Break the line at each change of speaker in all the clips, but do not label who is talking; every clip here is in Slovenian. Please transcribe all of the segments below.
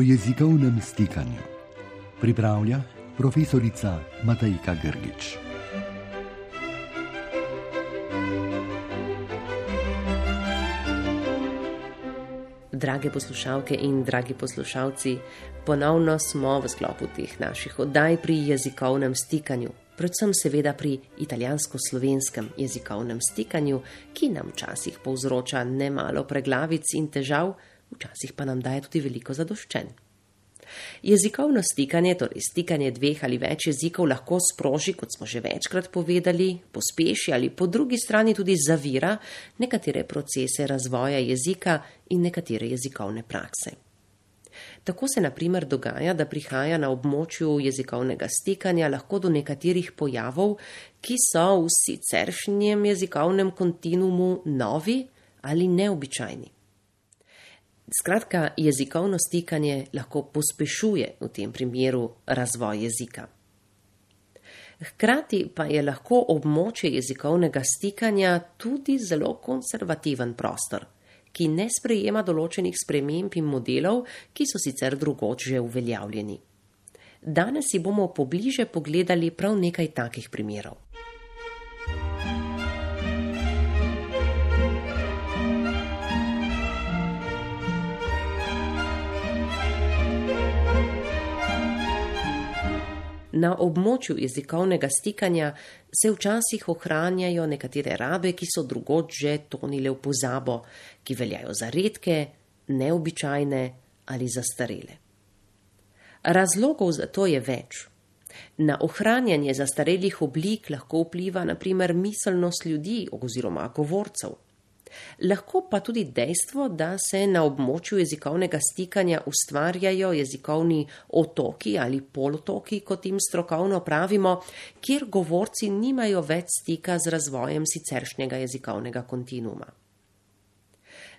o jezikovnem stikanju. Pripravlja profesorica Matajka Grgič.
Drage poslušalke in dragi poslušalci, ponovno smo v sklopu teh naših oddaj pri jezikovnem stikanju, predvsem seveda pri italijansko-slovenskem jezikovnem stikanju, ki nam včasih povzroča nemalo preglavic in težav, včasih pa nam daje tudi veliko zadoščen. Jezikovno stikanje, torej stikanje dveh ali več jezikov, lahko sproži, kot smo že večkrat povedali, pospeši ali po drugi strani tudi zavira nekatere procese razvoja jezika in nekatere jezikovne prakse. Tako se naprimer dogaja, da prihaja na območju jezikovnega stikanja lahko do nekaterih pojavov, ki so v siceršnjem jezikovnem kontinuumu novi ali neobičajni. Skratka, jezikovno stikanje lahko pospešuje v tem primeru razvoj jezika. Hkrati pa je lahko območje jezikovnega stikanja tudi zelo konservativen prostor, ki ne sprejema določenih sprememb in modelov, ki so sicer drugoč že uveljavljeni. Danes si bomo pobliže pogledali prav nekaj takih primerov. Na območju jezikovnega stikanja se včasih ohranjajo nekatere rabe, ki so drugod že tonile v pozabo, ki veljajo za redke, neobičajne ali zastarele. Razlogov za to je več. Na ohranjanje zastarelih oblik lahko vpliva naprimer miselnost ljudi oziroma govorcev. Lahko pa tudi dejstvo, da se na območju jezikovnega stikanja ustvarjajo jezikovni otoki ali polotoki, kot jim strokovno pravimo, kjer govorci nimajo več stika z razvojem siceršnjega jezikovnega kontinuma.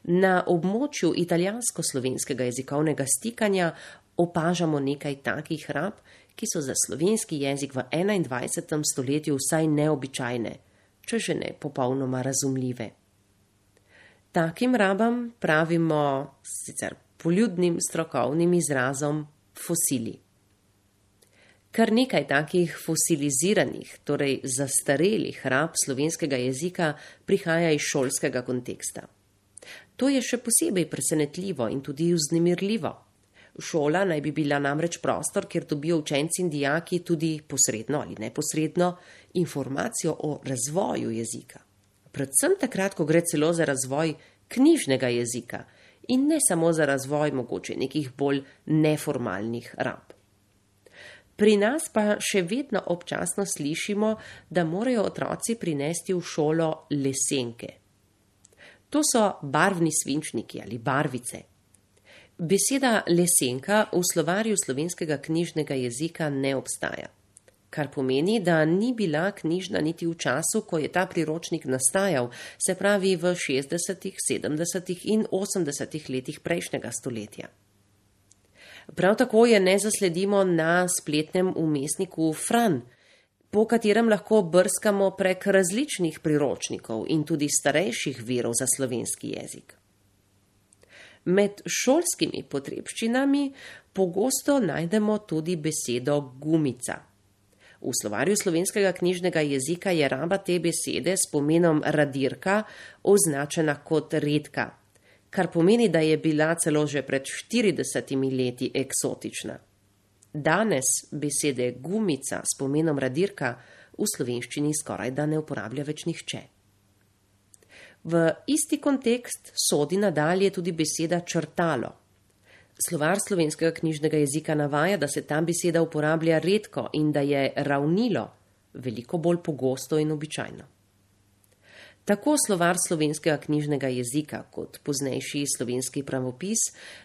Na območju italijansko-slovenskega jezikovnega stikanja opažamo nekaj takih rab, ki so za slovenski jezik v 21. stoletju vsaj neobičajne, če že ne popolnoma razumljive. Takim rabam pravimo sicer poljudnim strokovnim izrazom fosili. Kar nekaj takih fosiliziranih, torej zastarelih rab slovenskega jezika prihaja iz šolskega konteksta. To je še posebej presenetljivo in tudi vznemirljivo. Šola naj bi bila namreč prostor, kjer dobijo učenci in dijaki tudi posredno ali neposredno informacijo o razvoju jezika predvsem takrat, ko gre celo za razvoj knjižnega jezika in ne samo za razvoj mogoče nekih bolj neformalnih rab. Pri nas pa še vedno občasno slišimo, da morajo otroci prinesti v šolo lesenke. To so barvni svinčniki ali barvice. Beseda lesenka v slovarju slovenskega knjižnega jezika ne obstaja kar pomeni, da ni bila knjižna niti v času, ko je ta priročnik nastajal, se pravi v 60., 70. in 80. letih prejšnjega stoletja. Prav tako je ne zasledimo na spletnem umestniku Fran, po katerem lahko brskamo prek različnih priročnikov in tudi starejših virov za slovenski jezik. Med šolskimi potrebščinami pogosto najdemo tudi besedo gumica. V slovarju slovenskega knjižnega jezika je raba te besede s pomenom radirka označena kot redka, kar pomeni, da je bila celo že pred 40 leti eksotična. Danes besede gumica s pomenom radirka v slovenščini skoraj da ne uporablja več nihče. V isti kontekst sodi nadalje tudi beseda črtalo. Slovar slovenskega knjižnega jezika navaja, da se ta beseda uporablja redko in da je ravnilo veliko bolj pogosto in običajno. Tako slovar slovenskega knjižnega jezika kot poznejši slovenski pravopis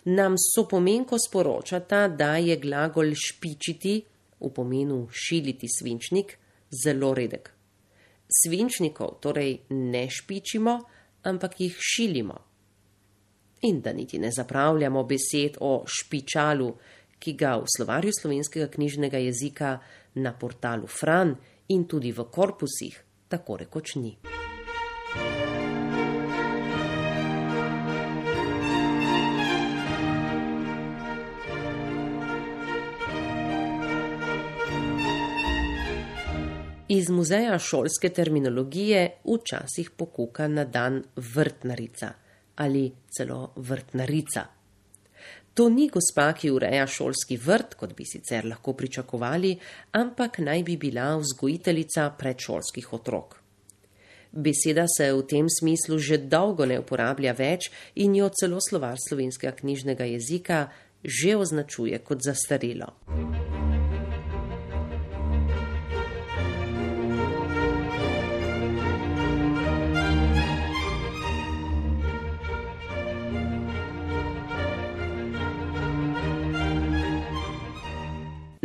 nam so pomenko sporočata, da je glagol špičiti v pomenu šiliti svinčnik zelo redek. Svinčnikov torej ne špičimo, ampak jih šilimo in da niti ne zapravljamo besed o špičalu, ki ga v slovarju slovenskega knjižnega jezika na portalu Fran in tudi v korpusih tako rekoč ni. Iz muzeja šolske terminologije včasih pokuka na dan vrtnarica – ali celo vrtnarica. To ni gospa, ki ureja šolski vrt, kot bi sicer lahko pričakovali, ampak naj bi bila vzgojiteljica predšolskih otrok. Beseda se v tem smislu že dolgo ne uporablja več in jo celo slovar slovenskega knjižnega jezika že označuje kot zastarelo.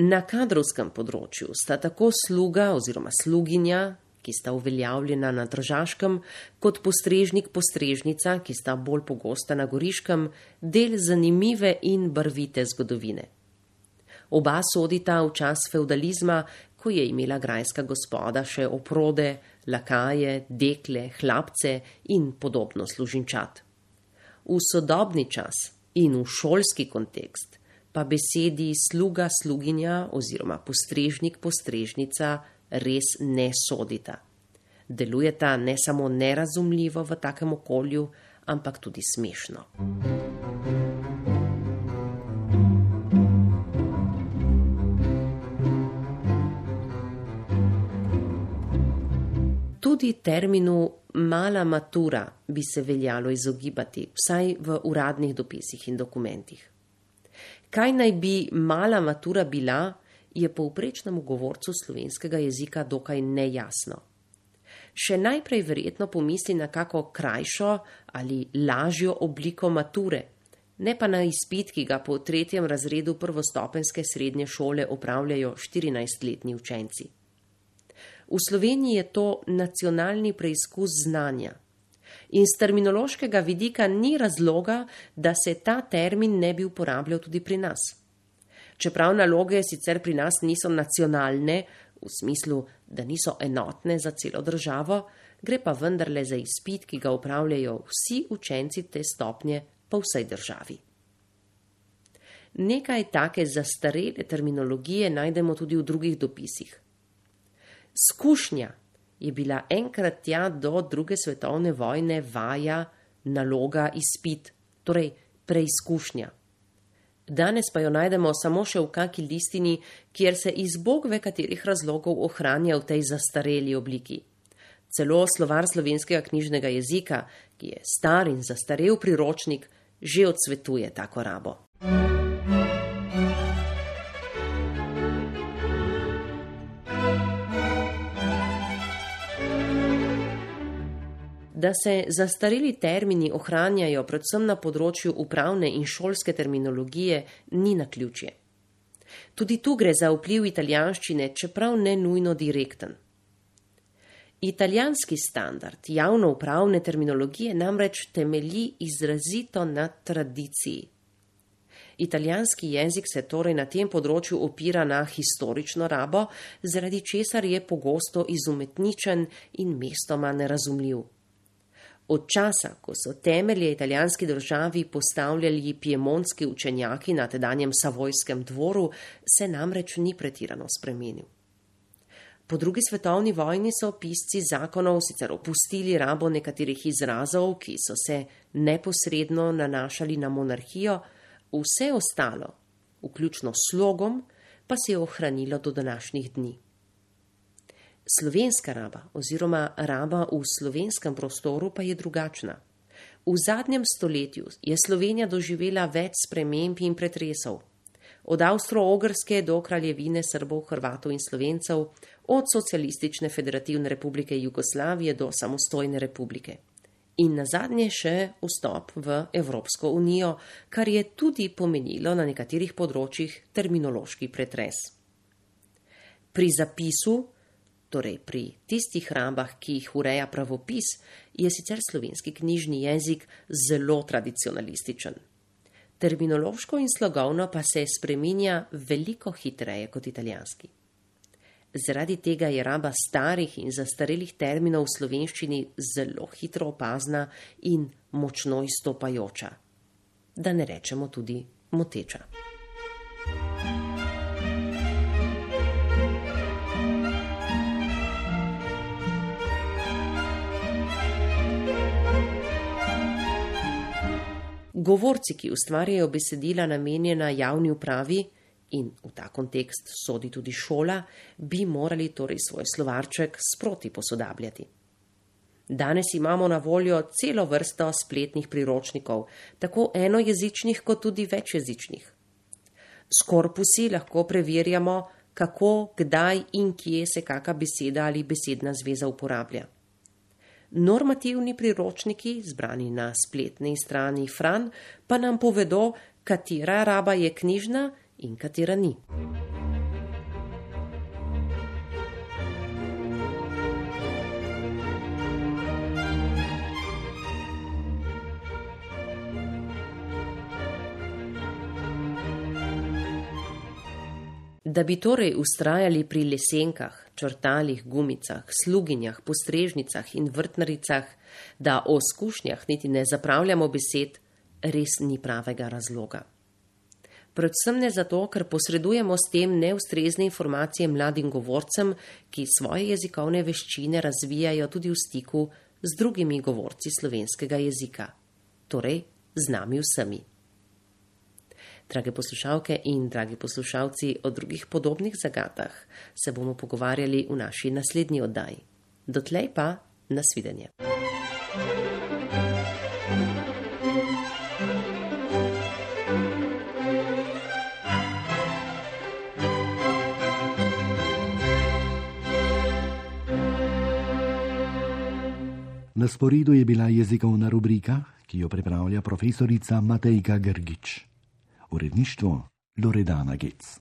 Na kadrovskem področju sta tako sluga oziroma sluginja, ki sta uveljavljena na držaškem, kot postrežnik postrežnica, ki sta bolj pogosta na goriškem, del zanimive in barvite zgodovine. Oba sodita v čas feudalizma, ko je imela grajska gospoda še oprode, lakaje, dekle, hlapce in podobno služinčat. V sodobni čas in v šolski kontekst pa besedi sluga, sluginja oziroma postrežnik, postrežnica res ne sodita. Delujeta ne samo nerazumljivo v takem okolju, ampak tudi smešno. Tudi terminu mala matura bi se veljalo izogibati, vsaj v uradnih dopisih in dokumentih. Kaj naj bi mala matura bila, je povprečnemu govorcu slovenskega jezika dokaj nejasno. Še najprej verjetno pomisli na kako krajšo ali lažjo obliko mature, ne pa na izpit, ki ga po tretjem razredu prvostopenske srednje šole opravljajo 14-letni učenci. V Sloveniji je to nacionalni preizkus znanja, in z terminološkega vidika ni razloga, da se ta termin ne bi uporabljal tudi pri nas. Čeprav naloge sicer pri nas niso nacionalne, v smislu, da niso enotne za celo državo, gre pa vendarle za izpit, ki ga upravljajo vsi učenci te stopnje po vsej državi. Nekaj take zastarele terminologije najdemo tudi v drugih dopisih. Skušnja je bila enkrat tja do druge svetovne vojne vaja, naloga, izpit, torej preizkušnja. Danes pa jo najdemo samo še v kaki listini, kjer se iz bog ve katerih razlogov ohranja v tej zastareli obliki. Celo slovar slovenskega knjižnega jezika, ki je star in zastarel priročnik, že odsvetuje tako rabo. Da se zastareli termini ohranjajo predvsem na področju upravne in šolske terminologije, ni na ključje. Tudi tu gre za vpliv italijanščine, čeprav ne nujno direkten. Italijanski standard javno upravne terminologije namreč temelji izrazito na tradiciji. Italijanski jezik se torej na tem področju opira na historično rabo, zaradi česar je pogosto izumetničen in mestoma nerazumljiv. Od časa, ko so temelje italijanski državi postavljali piemontski učenjaki na tedanjem savojskem dvoru, se namreč ni pretirano spremenil. Po drugi svetovni vojni so pisci zakonov sicer opustili rabo nekaterih izrazov, ki so se neposredno nanašali na monarhijo, vse ostalo, vključno s slogom, pa se je ohranilo do današnjih dni. Slovenska raba oziroma raba v slovenskem prostoru pa je drugačna. V zadnjem stoletju je Slovenija doživela več sprememb in pretresov. Od Avstro-Ogrske do kraljevine Srbov, Hrvatov in Slovencev, od socialistične federativne republike Jugoslavije do samostojne republike. In na zadnje še vstop v Evropsko unijo, kar je tudi pomenilo na nekaterih področjih terminološki pretres. Pri zapisu torej pri tistih rabah, ki jih ureja pravopis, je sicer slovenski knjižni jezik zelo tradicionalističen. Terminološko in slogovno pa se spreminja veliko hitreje kot italijanski. Zaradi tega je raba starih in zastarelih terminov v slovenščini zelo hitro opazna in močno izstopajoča, da ne rečemo tudi moteča. Govorci, ki ustvarjajo besedila namenjena javni upravi in v ta kontekst sodi tudi šola, bi morali torej svoj slovarček sproti posodabljati. Danes imamo na voljo celo vrsto spletnih priročnikov, tako enojezičnih kot tudi večjezičnih. S korpusi lahko preverjamo, kako, kdaj in kje se kakšna beseda ali besedna zveza uporablja. Normativni priročniki, zbrani na spletni strani Fran, pa nam povedo, katera raba je knjižna in katera ni. Da bi torej ustrajali pri lesenkah, črtalih, gumicah, sluginjah, postrežnicah in vrtnaricah, da o skušnjah niti ne zapravljamo besed, res ni pravega razloga. Predvsem ne zato, ker posredujemo s tem neustrezne informacije mladim govorcem, ki svoje jezikovne veščine razvijajo tudi v stiku z drugimi govorci slovenskega jezika, torej z nami vsemi. Drage poslušalke in dragi poslušalci, o drugih podobnih zagatah se bomo pogovarjali v naši naslednji oddaji. Dotlej pa nasvidenje.
Na sporedu je bila jezikovna rubrika, ki jo pripravlja profesorica Matejka Grgič. Uredništvo Loredana Gec.